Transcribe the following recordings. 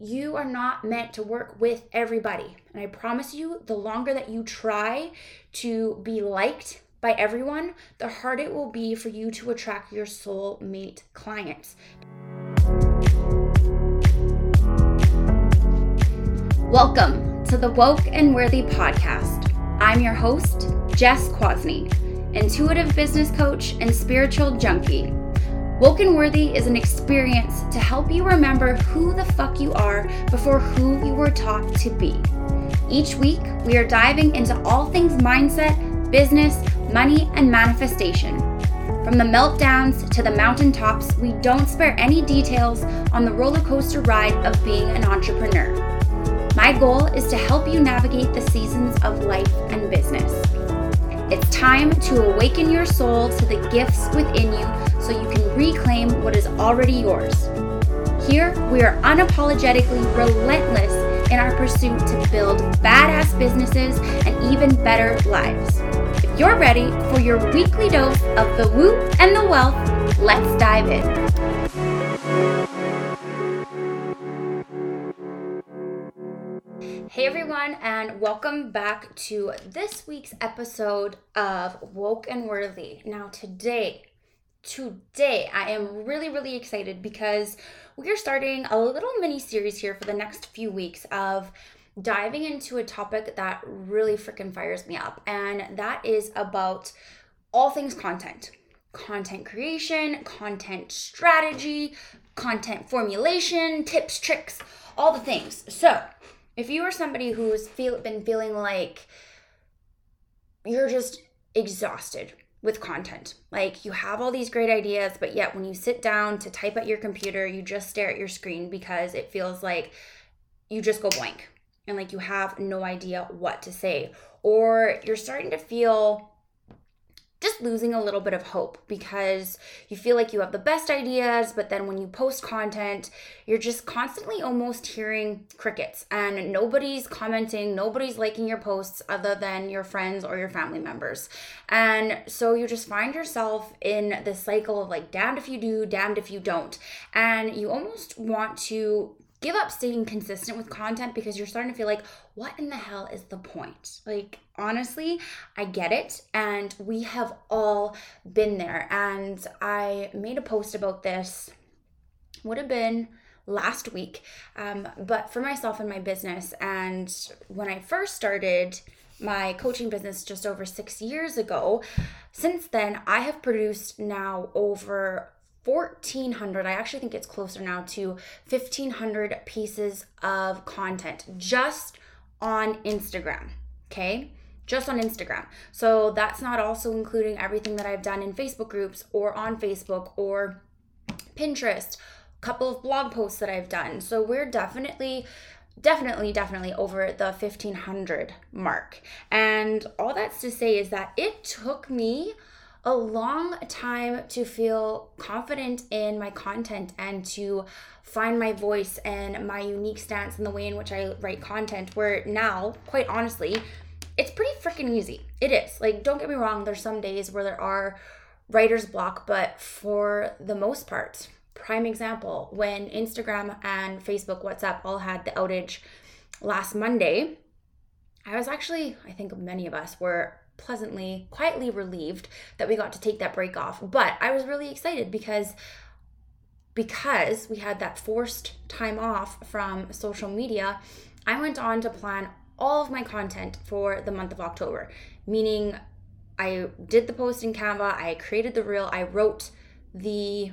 you are not meant to work with everybody. And I promise you, the longer that you try to be liked by everyone, the harder it will be for you to attract your soulmate clients. Welcome to the Woke and Worthy podcast. I'm your host, Jess Kwasny, intuitive business coach and spiritual junkie. Woke and Worthy is an experience to help you remember who the fuck you are before who you were taught to be. Each week, we are diving into all things mindset, business, money, and manifestation. From the meltdowns to the mountaintops, we don't spare any details on the roller coaster ride of being an entrepreneur. My goal is to help you navigate the seasons of life and business. It's time to awaken your soul to the gifts within you so you can reclaim what is already yours. Here, we are unapologetically relentless in our pursuit to build badass businesses and even better lives. If you're ready for your weekly dose of the woo and the wealth, let's dive in. Hey everyone, and welcome back to this week's episode of Woke and Worthy. Now, today today I am really, really excited because we are starting a little mini series here for the next few weeks of diving into a topic that really freaking fires me up, and that is about all things content content creation, content strategy, content formulation, tips, tricks, all the things. So, if you are somebody who's feel, been feeling like you're just exhausted with content. Like you have all these great ideas, but yet when you sit down to type at your computer, you just stare at your screen because it feels like you just go blank and like you have no idea what to say. Or you're starting to feel just losing a little bit of hope because you feel like you have the best ideas, but then when you post content, you're just constantly almost hearing crickets and nobody's commenting, nobody's liking your posts other than your friends or your family members. And so you just find yourself in this cycle of like, damned if you do, damned if you don't. And you almost want to give up staying consistent with content because you're starting to feel like, what in the hell is the point? Like, honestly, I get it. And we have all been there. And I made a post about this, would have been last week, um, but for myself and my business. And when I first started, my coaching business just over six years ago. Since then, I have produced now over 1400 i actually think it's closer now to 1500 pieces of content just on instagram okay? Just on instagram. So that's not also including everything that i've done in facebook groups or on facebook or pinterest a couple of blog posts that i've done. So we're definitely definitely definitely over the 1500 mark. And all that's to say is that it took me a long time to feel confident in my content and to find my voice and my unique stance in the way in which I write content. Where now, quite honestly, it's pretty freaking easy. It is. Like, don't get me wrong, there's some days where there are writer's block, but for the most part, prime example, when Instagram and Facebook, WhatsApp all had the outage last Monday, I was actually, I think many of us were pleasantly, quietly relieved that we got to take that break off. But I was really excited because because we had that forced time off from social media, I went on to plan all of my content for the month of October, meaning I did the post in Canva, I created the reel, I wrote the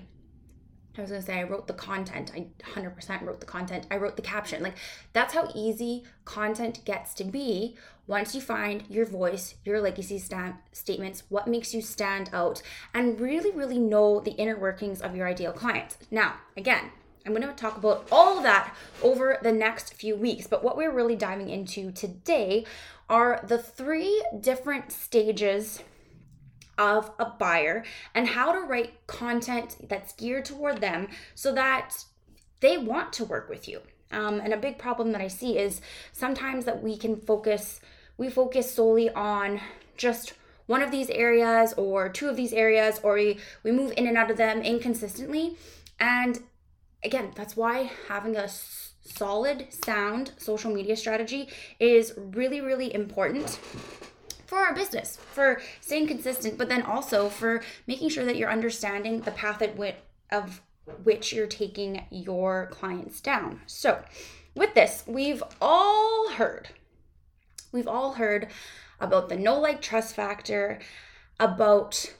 I was gonna say I wrote the content. I 100% wrote the content. I wrote the caption. Like that's how easy content gets to be once you find your voice, your legacy sta- statements, what makes you stand out, and really, really know the inner workings of your ideal client. Now, again, I'm to talk about all of that over the next few weeks, but what we're really diving into today are the three different stages of a buyer and how to write content that's geared toward them so that they want to work with you. Um, and a big problem that I see is sometimes that we can focus, we focus solely on just one of these areas or two of these areas, or we, we move in and out of them inconsistently. And again, that's why having a solid, sound social media strategy is really, really important for our business, for staying consistent, but then also for making sure that you're understanding the path at which, of which you're taking your clients down. So, with this, we've all heard, we've all heard about the know like trust factor, about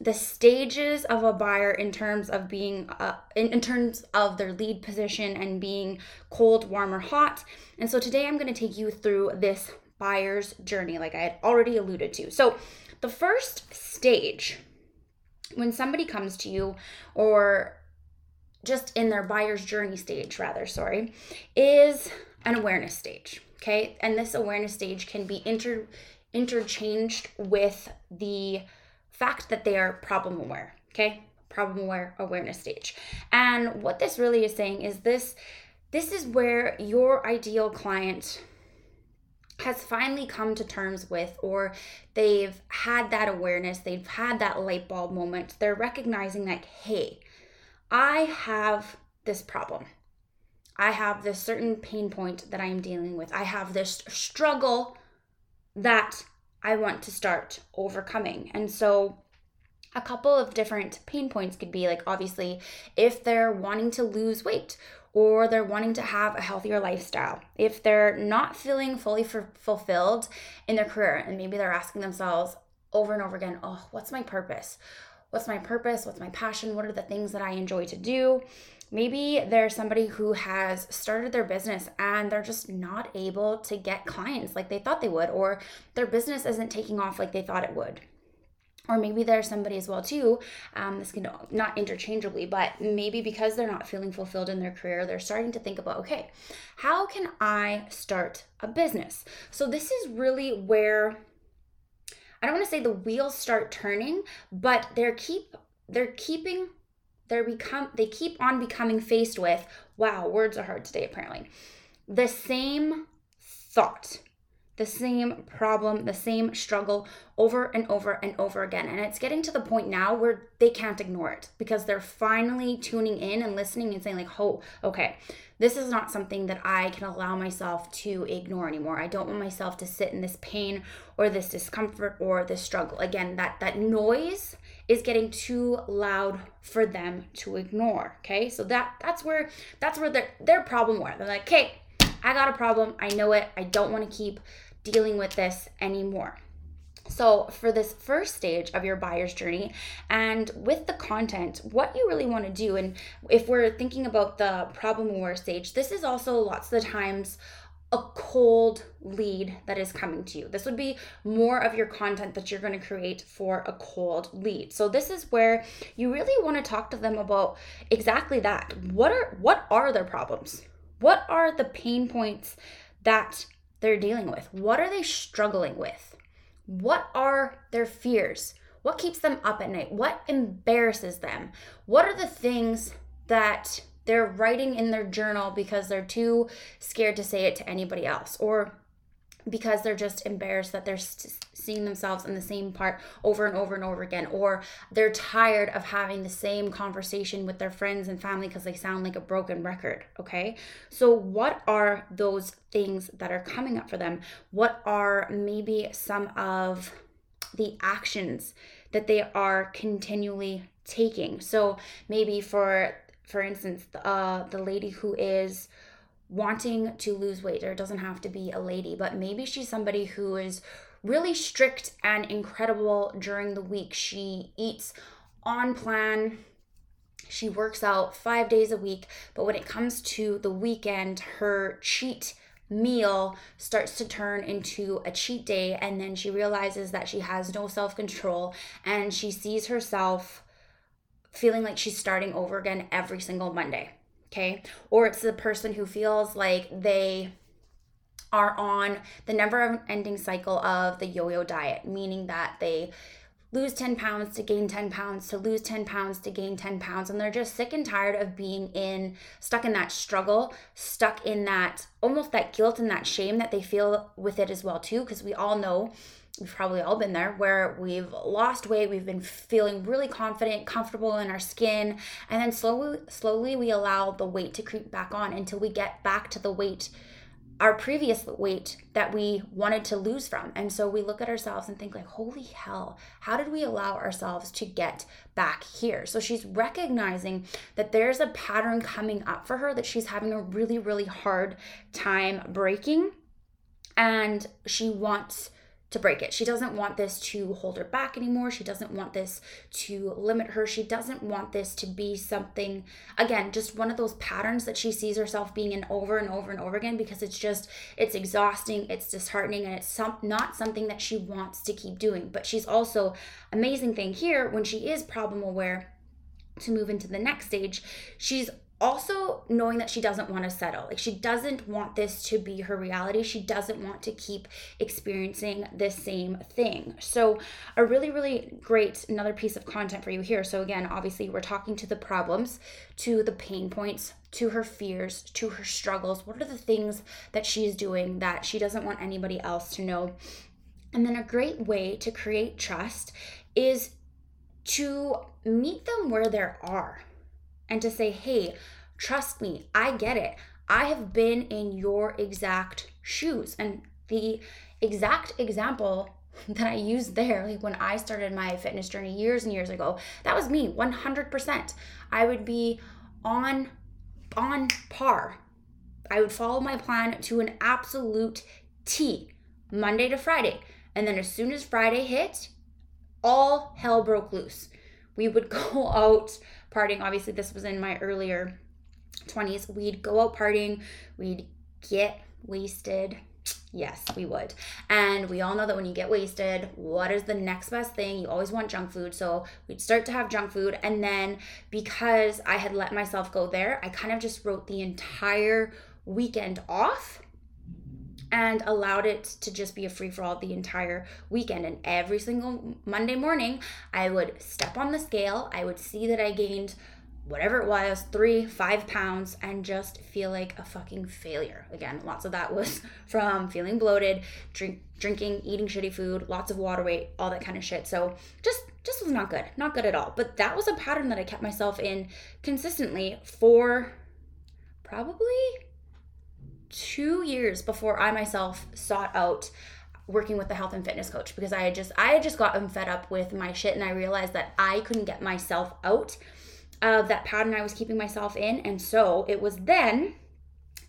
the stages of a buyer in terms of being uh, in, in terms of their lead position and being cold warm or hot and so today i'm going to take you through this buyer's journey like i had already alluded to so the first stage when somebody comes to you or just in their buyer's journey stage rather sorry is an awareness stage okay and this awareness stage can be inter interchanged with the fact that they are problem aware, okay? Problem aware awareness stage. And what this really is saying is this this is where your ideal client has finally come to terms with or they've had that awareness, they've had that light bulb moment. They're recognizing that hey, I have this problem. I have this certain pain point that I am dealing with. I have this struggle that I want to start overcoming. And so a couple of different pain points could be like obviously if they're wanting to lose weight or they're wanting to have a healthier lifestyle. If they're not feeling fully f- fulfilled in their career and maybe they're asking themselves over and over again, "Oh, what's my purpose? What's my purpose? What's my passion? What are the things that I enjoy to do?" Maybe there's somebody who has started their business and they're just not able to get clients like they thought they would, or their business isn't taking off like they thought it would. Or maybe there's somebody as well too. Um, this can not interchangeably, but maybe because they're not feeling fulfilled in their career, they're starting to think about, okay, how can I start a business? So this is really where I don't want to say the wheels start turning, but they're keep they're keeping they're become they keep on becoming faced with wow words are hard today apparently the same thought the same problem the same struggle over and over and over again and it's getting to the point now where they can't ignore it because they're finally tuning in and listening and saying like oh okay this is not something that i can allow myself to ignore anymore i don't want myself to sit in this pain or this discomfort or this struggle again that that noise is getting too loud for them to ignore. Okay, so that that's where that's where their their problem were. They're like, okay, I got a problem. I know it. I don't want to keep dealing with this anymore. So, for this first stage of your buyer's journey, and with the content, what you really want to do, and if we're thinking about the problem aware stage, this is also lots of the times a cold lead that is coming to you. This would be more of your content that you're going to create for a cold lead. So this is where you really want to talk to them about exactly that. What are what are their problems? What are the pain points that they're dealing with? What are they struggling with? What are their fears? What keeps them up at night? What embarrasses them? What are the things that they're writing in their journal because they're too scared to say it to anybody else or because they're just embarrassed that they're seeing themselves in the same part over and over and over again or they're tired of having the same conversation with their friends and family because they sound like a broken record okay? So what are those things that are coming up for them? What are maybe some of the actions that they are continually taking? So maybe for for instance, uh, the lady who is wanting to lose weight, or it doesn't have to be a lady, but maybe she's somebody who is really strict and incredible during the week. She eats on plan. She works out five days a week, but when it comes to the weekend, her cheat meal starts to turn into a cheat day, and then she realizes that she has no self control and she sees herself feeling like she's starting over again every single Monday. Okay. Or it's the person who feels like they are on the never ending cycle of the yo yo diet, meaning that they lose 10 pounds to gain 10 pounds to lose 10 pounds to gain 10 pounds and they're just sick and tired of being in stuck in that struggle stuck in that almost that guilt and that shame that they feel with it as well too because we all know we've probably all been there where we've lost weight we've been feeling really confident comfortable in our skin and then slowly slowly we allow the weight to creep back on until we get back to the weight our previous weight that we wanted to lose from. And so we look at ourselves and think like, "Holy hell, how did we allow ourselves to get back here?" So she's recognizing that there's a pattern coming up for her that she's having a really really hard time breaking and she wants to break it. She doesn't want this to hold her back anymore. She doesn't want this to limit her. She doesn't want this to be something, again, just one of those patterns that she sees herself being in over and over and over again because it's just, it's exhausting, it's disheartening, and it's some, not something that she wants to keep doing. But she's also, amazing thing here, when she is problem aware, to move into the next stage, she's also knowing that she doesn't want to settle. Like she doesn't want this to be her reality. She doesn't want to keep experiencing the same thing. So, a really, really great another piece of content for you here. So, again, obviously, we're talking to the problems, to the pain points, to her fears, to her struggles. What are the things that she's doing that she doesn't want anybody else to know? And then, a great way to create trust is to meet them where they are and to say, hey, trust me, I get it. I have been in your exact shoes. And the exact example that I used there, like when I started my fitness journey years and years ago, that was me 100%. I would be on on par. I would follow my plan to an absolute T, Monday to Friday. And then as soon as Friday hit, all hell broke loose. We would go out partying. Obviously, this was in my earlier 20s. We'd go out partying, we'd get wasted. Yes, we would. And we all know that when you get wasted, what is the next best thing? You always want junk food. So we'd start to have junk food. And then because I had let myself go there, I kind of just wrote the entire weekend off and allowed it to just be a free for all the entire weekend. And every single Monday morning, I would step on the scale, I would see that I gained whatever it was three, five pounds, and just feel like a fucking failure. Again, lots of that was from feeling bloated, drink, drinking, eating shitty food, lots of water weight, all that kind of shit. So just just was not good, not good at all. But that was a pattern that I kept myself in consistently for probably two years before I myself sought out working with the health and fitness coach because I had just I had just gotten fed up with my shit and I realized that I couldn't get myself out of that pattern I was keeping myself in. And so it was then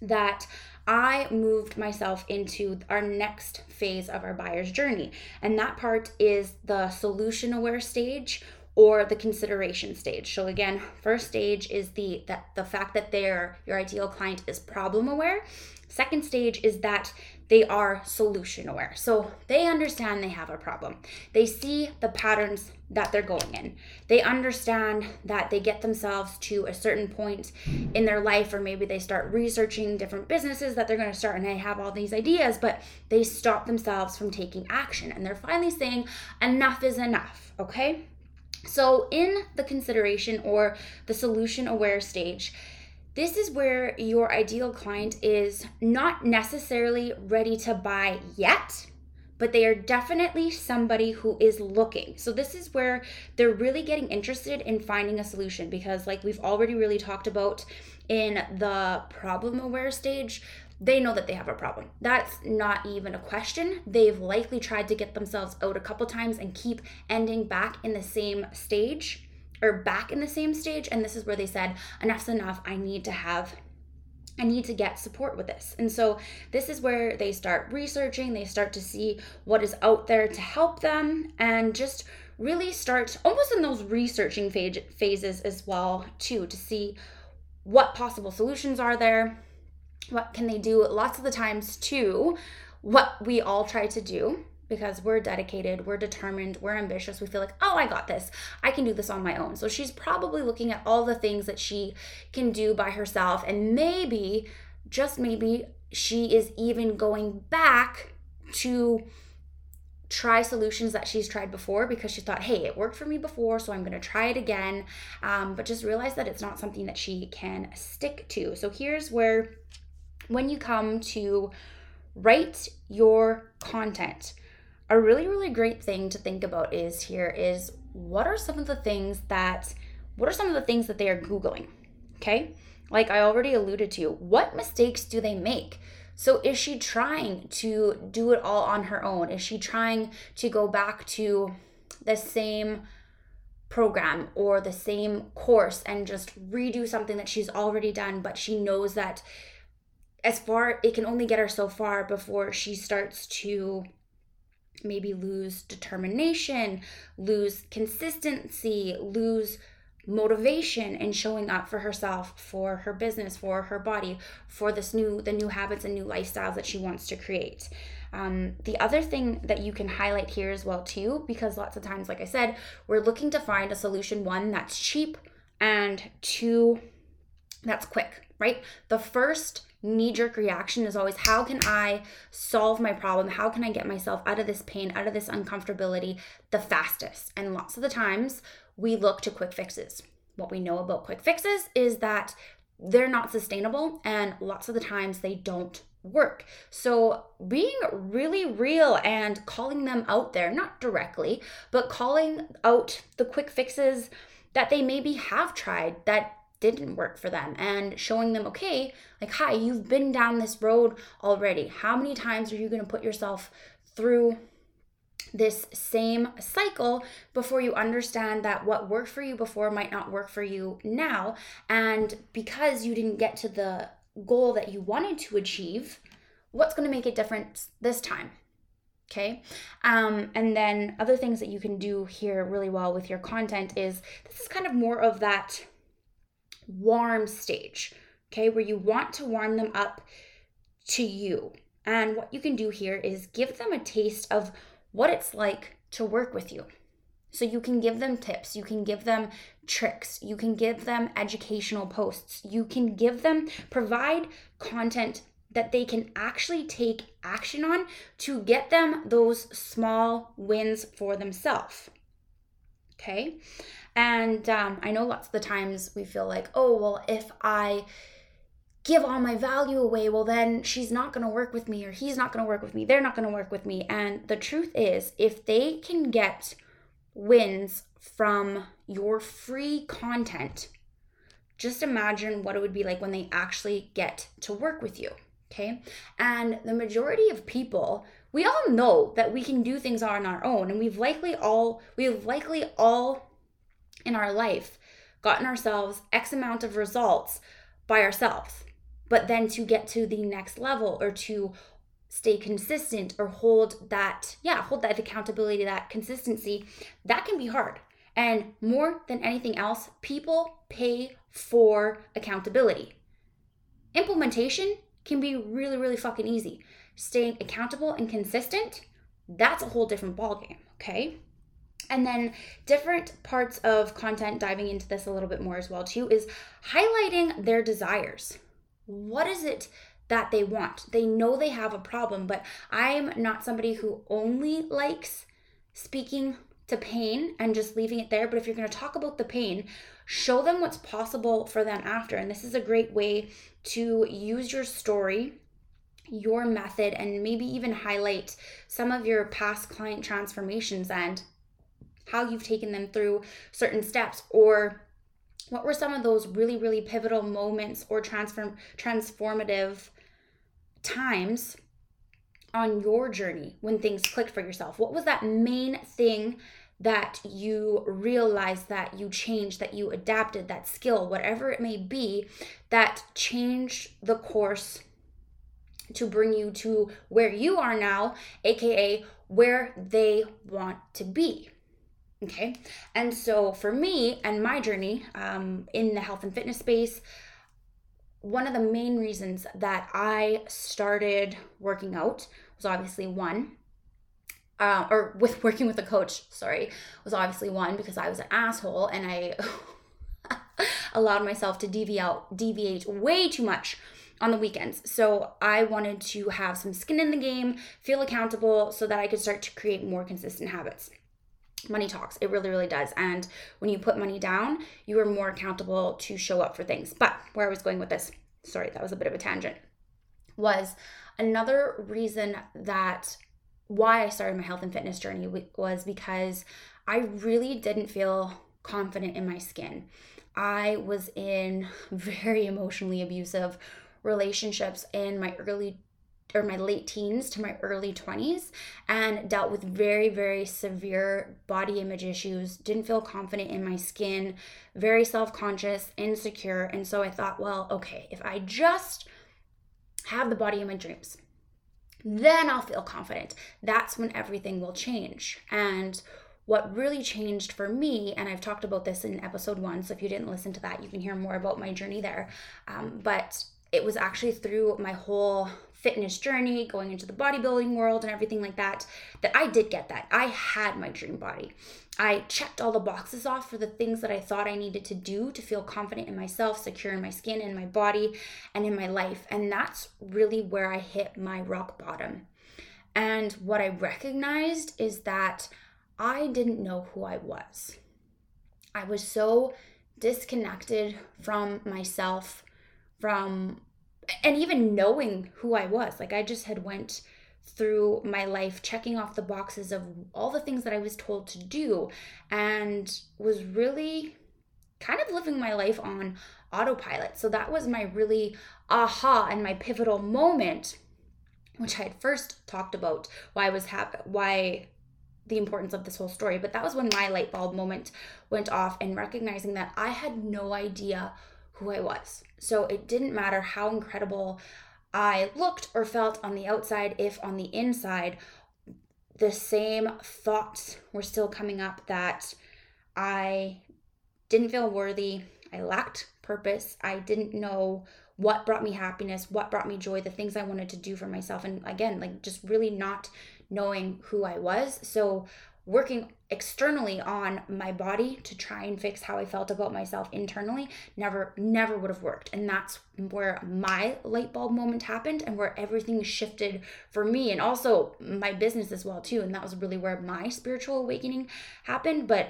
that I moved myself into our next phase of our buyer's journey. And that part is the solution aware stage or the consideration stage. So again, first stage is the that the fact that their your ideal client is problem aware. Second stage is that they are solution aware. So they understand they have a problem. They see the patterns that they're going in. They understand that they get themselves to a certain point in their life, or maybe they start researching different businesses that they're going to start and they have all these ideas, but they stop themselves from taking action. And they're finally saying, enough is enough, okay? So, in the consideration or the solution aware stage, this is where your ideal client is not necessarily ready to buy yet, but they are definitely somebody who is looking. So, this is where they're really getting interested in finding a solution because, like we've already really talked about in the problem aware stage, they know that they have a problem. That's not even a question. They've likely tried to get themselves out a couple times and keep ending back in the same stage or back in the same stage. And this is where they said, enough's enough. I need to have I need to get support with this. And so this is where they start researching, they start to see what is out there to help them and just really start almost in those researching phase, phases as well too to see what possible solutions are there what can they do? Lots of the times, too, what we all try to do because we're dedicated, we're determined, we're ambitious. We feel like, oh, I got this. I can do this on my own. So she's probably looking at all the things that she can do by herself. And maybe, just maybe, she is even going back to try solutions that she's tried before because she thought, hey, it worked for me before, so I'm going to try it again. Um, but just realize that it's not something that she can stick to. So here's where when you come to write your content a really, really great thing to think about is here is what are some of the things that, what are some of the things that they are Googling? Okay. Like I already alluded to, what mistakes do they make? So is she trying to do it all on her own? Is she trying to go back to the same program or the same course and just redo something that she's already done, but she knows that as far it can only get her so far before she starts to maybe lose determination, lose consistency, lose motivation in showing up for herself, for her business, for her body, for this new the new habits and new lifestyles that she wants to create. Um, the other thing that you can highlight here as well too, because lots of times, like I said, we're looking to find a solution one that's cheap and two that's quick, right? The first knee jerk reaction is always how can I solve my problem? How can I get myself out of this pain, out of this uncomfortability the fastest? And lots of the times we look to quick fixes. What we know about quick fixes is that they're not sustainable and lots of the times they don't work. So, being really real and calling them out there, not directly, but calling out the quick fixes that they maybe have tried that didn't work for them and showing them, okay, like, hi, you've been down this road already. How many times are you going to put yourself through this same cycle before you understand that what worked for you before might not work for you now. And because you didn't get to the goal that you wanted to achieve, what's going to make it different this time? Okay. Um, and then other things that you can do here really well with your content is this is kind of more of that warm stage, okay, where you want to warm them up to you. And what you can do here is give them a taste of what it's like to work with you. So you can give them tips, you can give them tricks, you can give them educational posts, you can give them, provide content that they can actually take action on to get them those small wins for themselves. Okay. And um, I know lots of the times we feel like, oh, well, if I give all my value away, well, then she's not going to work with me or he's not going to work with me. They're not going to work with me. And the truth is, if they can get wins from your free content, just imagine what it would be like when they actually get to work with you. Okay. And the majority of people, we all know that we can do things on our own. And we've likely all, we've likely all in our life gotten ourselves X amount of results by ourselves. But then to get to the next level or to stay consistent or hold that yeah hold that accountability that consistency that can be hard. And more than anything else people pay for accountability. Implementation can be really really fucking easy. Staying accountable and consistent that's a whole different ballgame okay and then different parts of content diving into this a little bit more as well too is highlighting their desires what is it that they want? They know they have a problem, but I'm not somebody who only likes speaking to pain and just leaving it there. But if you're going to talk about the pain, show them what's possible for them after. And this is a great way to use your story, your method, and maybe even highlight some of your past client transformations and how you've taken them through certain steps or what were some of those really really pivotal moments or transform transformative times on your journey when things clicked for yourself? What was that main thing that you realized that you changed that you adapted that skill whatever it may be that changed the course to bring you to where you are now aka where they want to be Okay. And so for me and my journey um, in the health and fitness space, one of the main reasons that I started working out was obviously one, uh, or with working with a coach, sorry, was obviously one because I was an asshole and I allowed myself to deviate deviate way too much on the weekends. So I wanted to have some skin in the game, feel accountable so that I could start to create more consistent habits money talks. It really really does. And when you put money down you are more accountable to show up for things. But where i was going with this sorry that was a bit of a tangent was another reason that why I started my health and fitness journey was because I really didn't feel confident in my skin. I was in very emotionally abusive relationships in my early or my late teens to my early 20s and dealt with very very severe body image issues. Didn't feel confident in my skin very self-conscious insecure. And so i thought well okay if i just have the body my dreams then i'll feel confident. That's when everything will change. And what really changed for me, and I've talked about this in episode one, so if you didn't listen to that, you can hear more about my journey there. Um, but it was actually through my whole fitness journey, going into the bodybuilding world and everything like that, that I did get that. I had my dream body. I checked all the boxes off for the things that I thought I needed to do to feel confident in myself, secure in my skin, in my body, and in my life. And that's really where I hit my rock bottom. And what I recognized is that I didn't know who I was. I was so disconnected from myself, from and even knowing who I was. Like I just had went through my life checking off the boxes of all the things that I was told to do and was really kind of living my life on autopilot. So that was my really aha and my pivotal moment which I had first talked about why I was happy why the importance of this whole story, but that was when my light bulb moment went off and recognizing that I had no idea who I was. So it didn't matter how incredible I looked or felt on the outside, if on the inside, the same thoughts were still coming up that I didn't feel worthy, I lacked purpose, I didn't know what brought me happiness, what brought me joy, the things I wanted to do for myself. And again, like just really not knowing who I was. So working externally on my body to try and fix how I felt about myself internally never never would have worked. And that's where my light bulb moment happened and where everything shifted for me and also my business as well too. And that was really where my spiritual awakening happened, but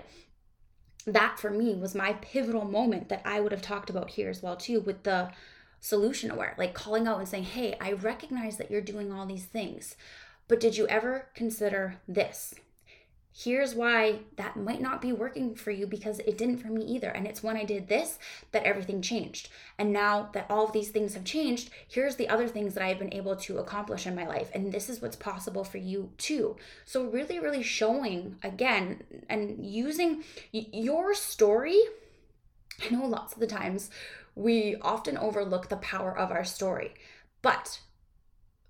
that for me was my pivotal moment that I would have talked about here as well too with the solution aware, like calling out and saying, "Hey, I recognize that you're doing all these things." But did you ever consider this? Here's why that might not be working for you because it didn't for me either. And it's when I did this that everything changed. And now that all of these things have changed, here's the other things that I've been able to accomplish in my life. And this is what's possible for you too. So, really, really showing again and using your story. I know lots of the times we often overlook the power of our story, but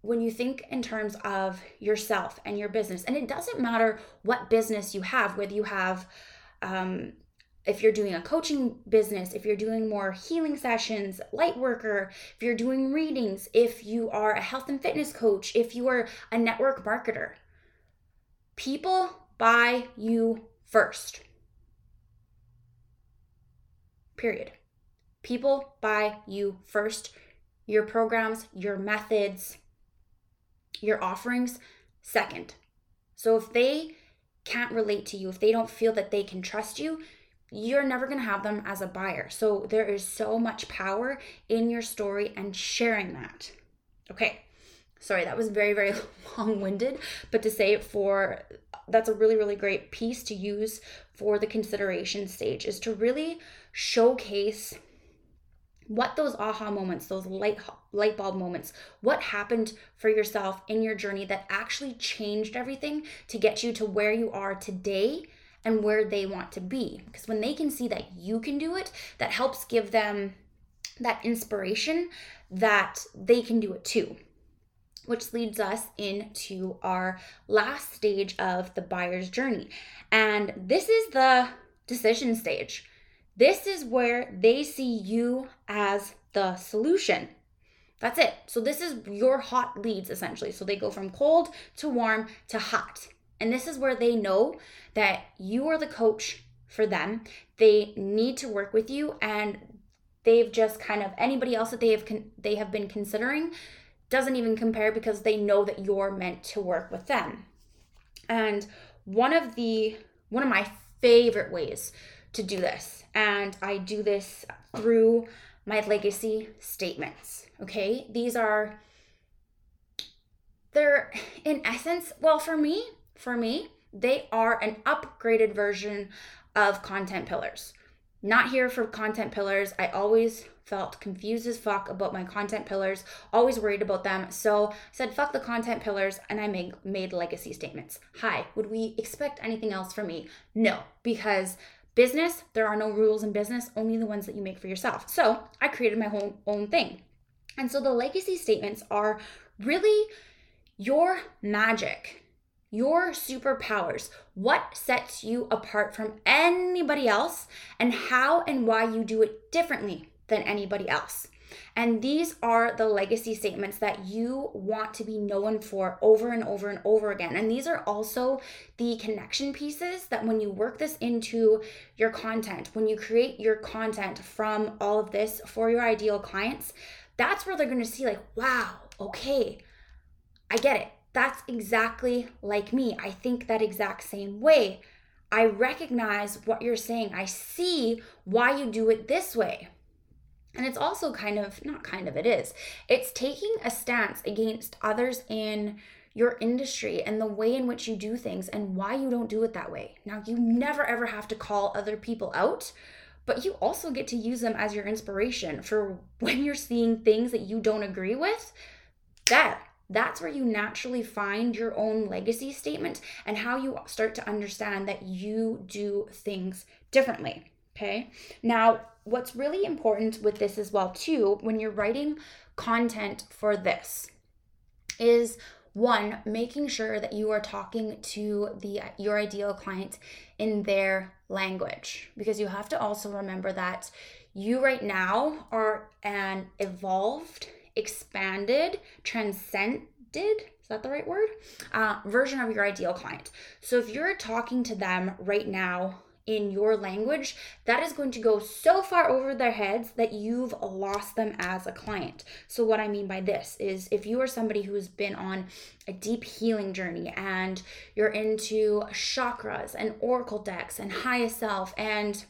when you think in terms of yourself and your business, and it doesn't matter what business you have, whether you have, um, if you're doing a coaching business, if you're doing more healing sessions, light worker, if you're doing readings, if you are a health and fitness coach, if you are a network marketer, people buy you first. Period. People buy you first. Your programs, your methods, your offerings second. So if they can't relate to you, if they don't feel that they can trust you, you're never going to have them as a buyer. So there is so much power in your story and sharing that. Okay. Sorry, that was very, very long winded, but to say it for that's a really, really great piece to use for the consideration stage is to really showcase what those aha moments, those light light bulb moments, what happened for yourself in your journey that actually changed everything to get you to where you are today and where they want to be. Because when they can see that you can do it, that helps give them that inspiration that they can do it too. Which leads us into our last stage of the buyer's journey. And this is the decision stage. This is where they see you as the solution. That's it. So this is your hot leads essentially. So they go from cold to warm to hot. And this is where they know that you are the coach for them. They need to work with you and they've just kind of anybody else that they have con- they have been considering doesn't even compare because they know that you're meant to work with them. And one of the one of my favorite ways to do this. And I do this through my legacy statements. Okay. These are they're in essence, well, for me, for me, they are an upgraded version of content pillars. Not here for content pillars. I always felt confused as fuck about my content pillars, always worried about them. So I said, fuck the content pillars, and I made, made legacy statements. Hi, would we expect anything else from me? No, because business, there are no rules in business, only the ones that you make for yourself. So I created my whole own thing. And so the legacy statements are really your magic, your superpowers, what sets you apart from anybody else, and how and why you do it differently than anybody else. And these are the legacy statements that you want to be known for over and over and over again. And these are also the connection pieces that when you work this into your content, when you create your content from all of this for your ideal clients, that's where they're going to see, like, wow, okay, I get it. That's exactly like me. I think that exact same way. I recognize what you're saying. I see why you do it this way. And it's also kind of, not kind of, it is. It's taking a stance against others in your industry and the way in which you do things and why you don't do it that way. Now, you never ever have to call other people out, but you also get to use them as your inspiration for when you're seeing things that you don't agree with. There, that's where you naturally find your own legacy statement and how you start to understand that you do things differently. Okay. Now, what's really important with this as well, too, when you're writing content for this, is one making sure that you are talking to the your ideal client in their language because you have to also remember that you right now are an evolved expanded, transcended, is that the right word? Uh, version of your ideal client. So if you're talking to them right now in your language, that is going to go so far over their heads that you've lost them as a client. So, what I mean by this is if you are somebody who has been on a deep healing journey and you're into chakras and oracle decks and highest self and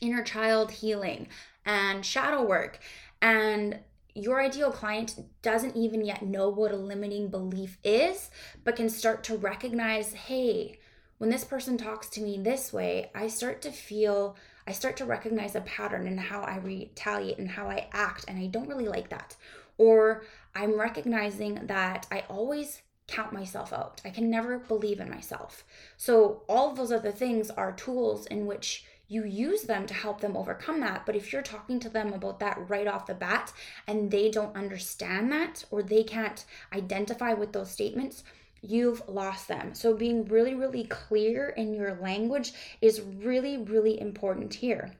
inner child healing and shadow work and your ideal client doesn't even yet know what a limiting belief is, but can start to recognize hey, when this person talks to me this way, I start to feel, I start to recognize a pattern in how I retaliate and how I act, and I don't really like that. Or I'm recognizing that I always count myself out. I can never believe in myself. So, all of those other things are tools in which you use them to help them overcome that. But if you're talking to them about that right off the bat and they don't understand that or they can't identify with those statements, you've lost them. So, being really, really clear in your language is really, really important here.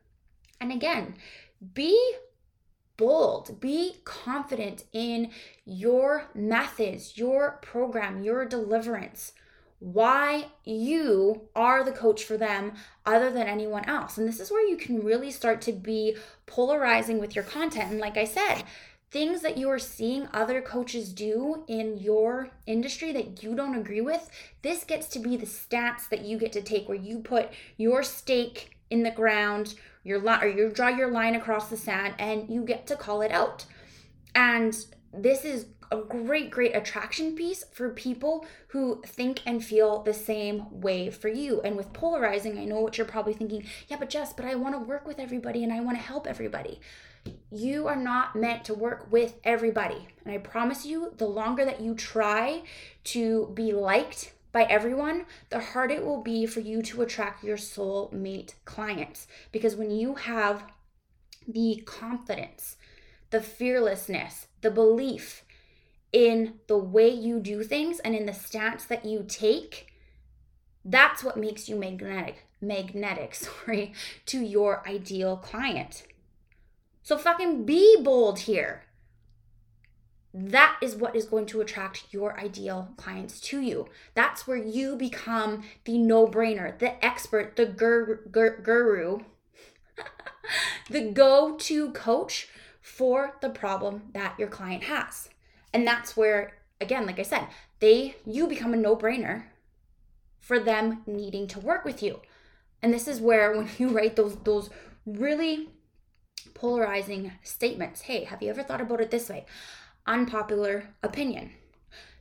And again, be bold, be confident in your methods, your program, your deliverance why you are the coach for them other than anyone else. And this is where you can really start to be polarizing with your content. And like I said, things that you are seeing other coaches do in your industry that you don't agree with, this gets to be the stats that you get to take where you put your stake in the ground, your line or you draw your line across the sand and you get to call it out. And this is a great, great attraction piece for people who think and feel the same way for you. And with polarizing, I know what you're probably thinking, yeah, but Jess, but I want to work with everybody and I want to help everybody. You are not meant to work with everybody. And I promise you, the longer that you try to be liked by everyone, the harder it will be for you to attract your soulmate clients. Because when you have the confidence, the fearlessness, the belief in the way you do things and in the stance that you take, that's what makes you magnetic, magnetic, sorry, to your ideal client. So fucking be bold here. That is what is going to attract your ideal clients to you. That's where you become the no brainer, the expert, the gur- gur- guru, the go to coach for the problem that your client has. And that's where, again, like I said, they you become a no-brainer for them needing to work with you. And this is where when you write those those really polarizing statements, hey, have you ever thought about it this way? Unpopular opinion.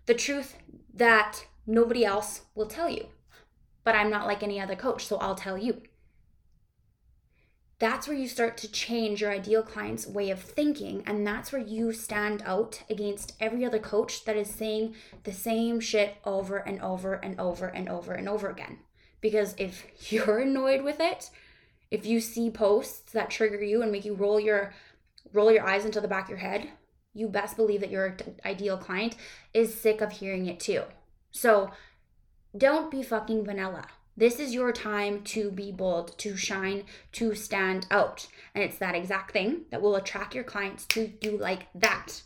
the truth that nobody else will tell you. But I'm not like any other coach, so I'll tell you. That's where you start to change your ideal client's way of thinking. And that's where you stand out against every other coach that is saying the same shit over and over and over and over and over again. Because if you're annoyed with it, if you see posts that trigger you and make you roll your roll your eyes into the back of your head, you best believe that your ideal client is sick of hearing it too. So don't be fucking vanilla. This is your time to be bold, to shine, to stand out. And it's that exact thing that will attract your clients to do like that.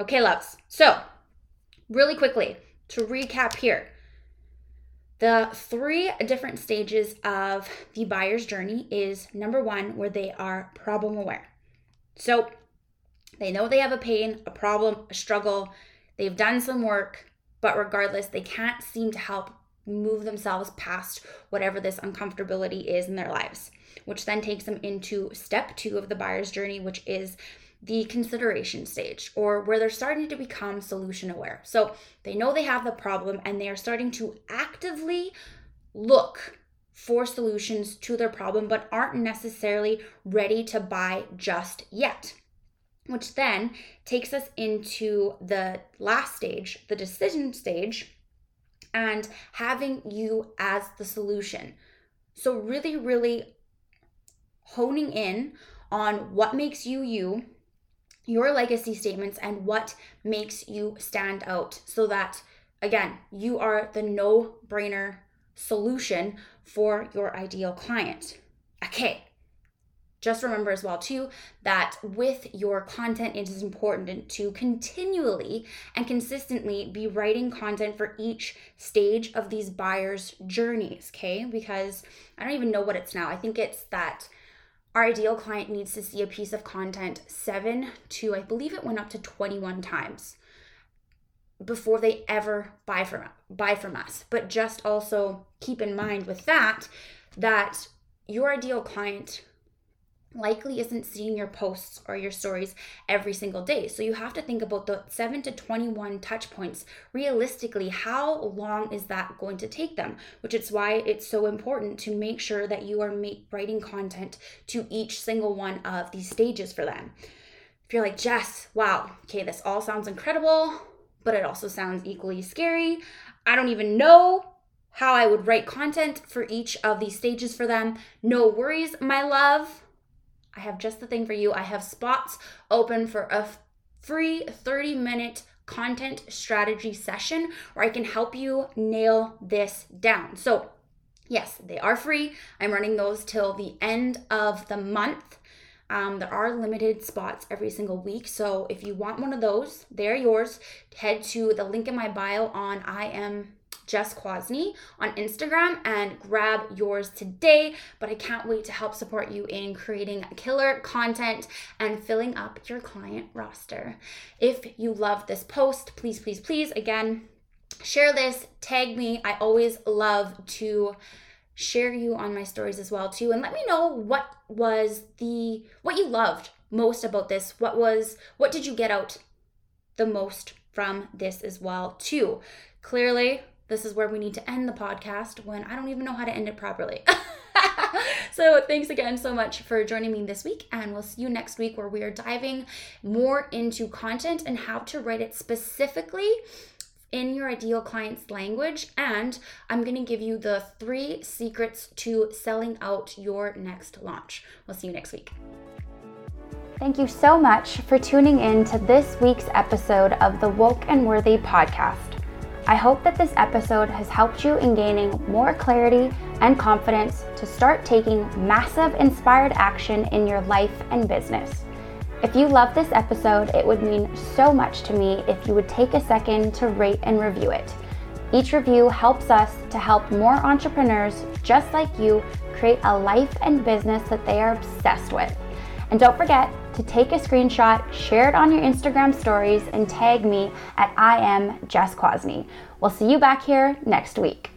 Okay, loves. So, really quickly, to recap here the three different stages of the buyer's journey is number one, where they are problem aware. So, they know they have a pain, a problem, a struggle. They've done some work, but regardless, they can't seem to help move themselves past whatever this uncomfortability is in their lives, which then takes them into step two of the buyer's journey, which is the consideration stage or where they're starting to become solution aware. So they know they have the problem and they are starting to actively look for solutions to their problem, but aren't necessarily ready to buy just yet which then takes us into the last stage, the decision stage, and having you as the solution. So, really, really honing in on what makes you you, your legacy statements, and what makes you stand out so that, again, you are the no brainer solution for your ideal client. Okay, just remember as well too that with your content it is important to continually and consistently be writing content for each stage of these buyers journeys okay because i don't even know what it's now i think it's that our ideal client needs to see a piece of content 7 to i believe it went up to 21 times before they ever buy from buy from us. But just also keep in mind with that that your ideal client likely isn't seeing your posts or your stories every single day. So you have to think about the 7 to 21 touch points. Realistically, how long is that going to take them? Which is why it's so important to make sure that you are make, writing content to each single one of these stages for them. If you're like, Jess, wow, okay, this all sounds incredible, but it also sounds equally scary. I don't even know how I would write content for each of these stages for them. No worries, my love I have just the thing for you. I have spots open for a free 30 minute content strategy session where I can help you nail this down. So, yes, they are free. I'm running those till the end of the month. Um, there are limited spots every single week. So if you want one of those, they're yours. Head to the link in my bio on I am Jess Kwasny on Instagram and grab yours today. But I can't wait to help support you in creating killer content and filling up your client roster. If you love this post, please, please, please, again, share this, tag me. I always love to share you on my stories as well too and let me know what was the what you loved most about this what was what did you get out the most from this as well too clearly this is where we need to end the podcast when I don't even know how to end it properly. so, thanks again so much for joining me this week, and we'll see you next week where we are diving more into content and how to write it specifically in your ideal client's language. And I'm going to give you the three secrets to selling out your next launch. We'll see you next week. Thank you so much for tuning in to this week's episode of the Woke and Worthy podcast. I hope that this episode has helped you in gaining more clarity and confidence to start taking massive inspired action in your life and business. If you love this episode, it would mean so much to me if you would take a second to rate and review it. Each review helps us to help more entrepreneurs just like you create a life and business that they are obsessed with. And don't forget, to take a screenshot, share it on your Instagram stories, and tag me at I am Jess Kwasny. We'll see you back here next week.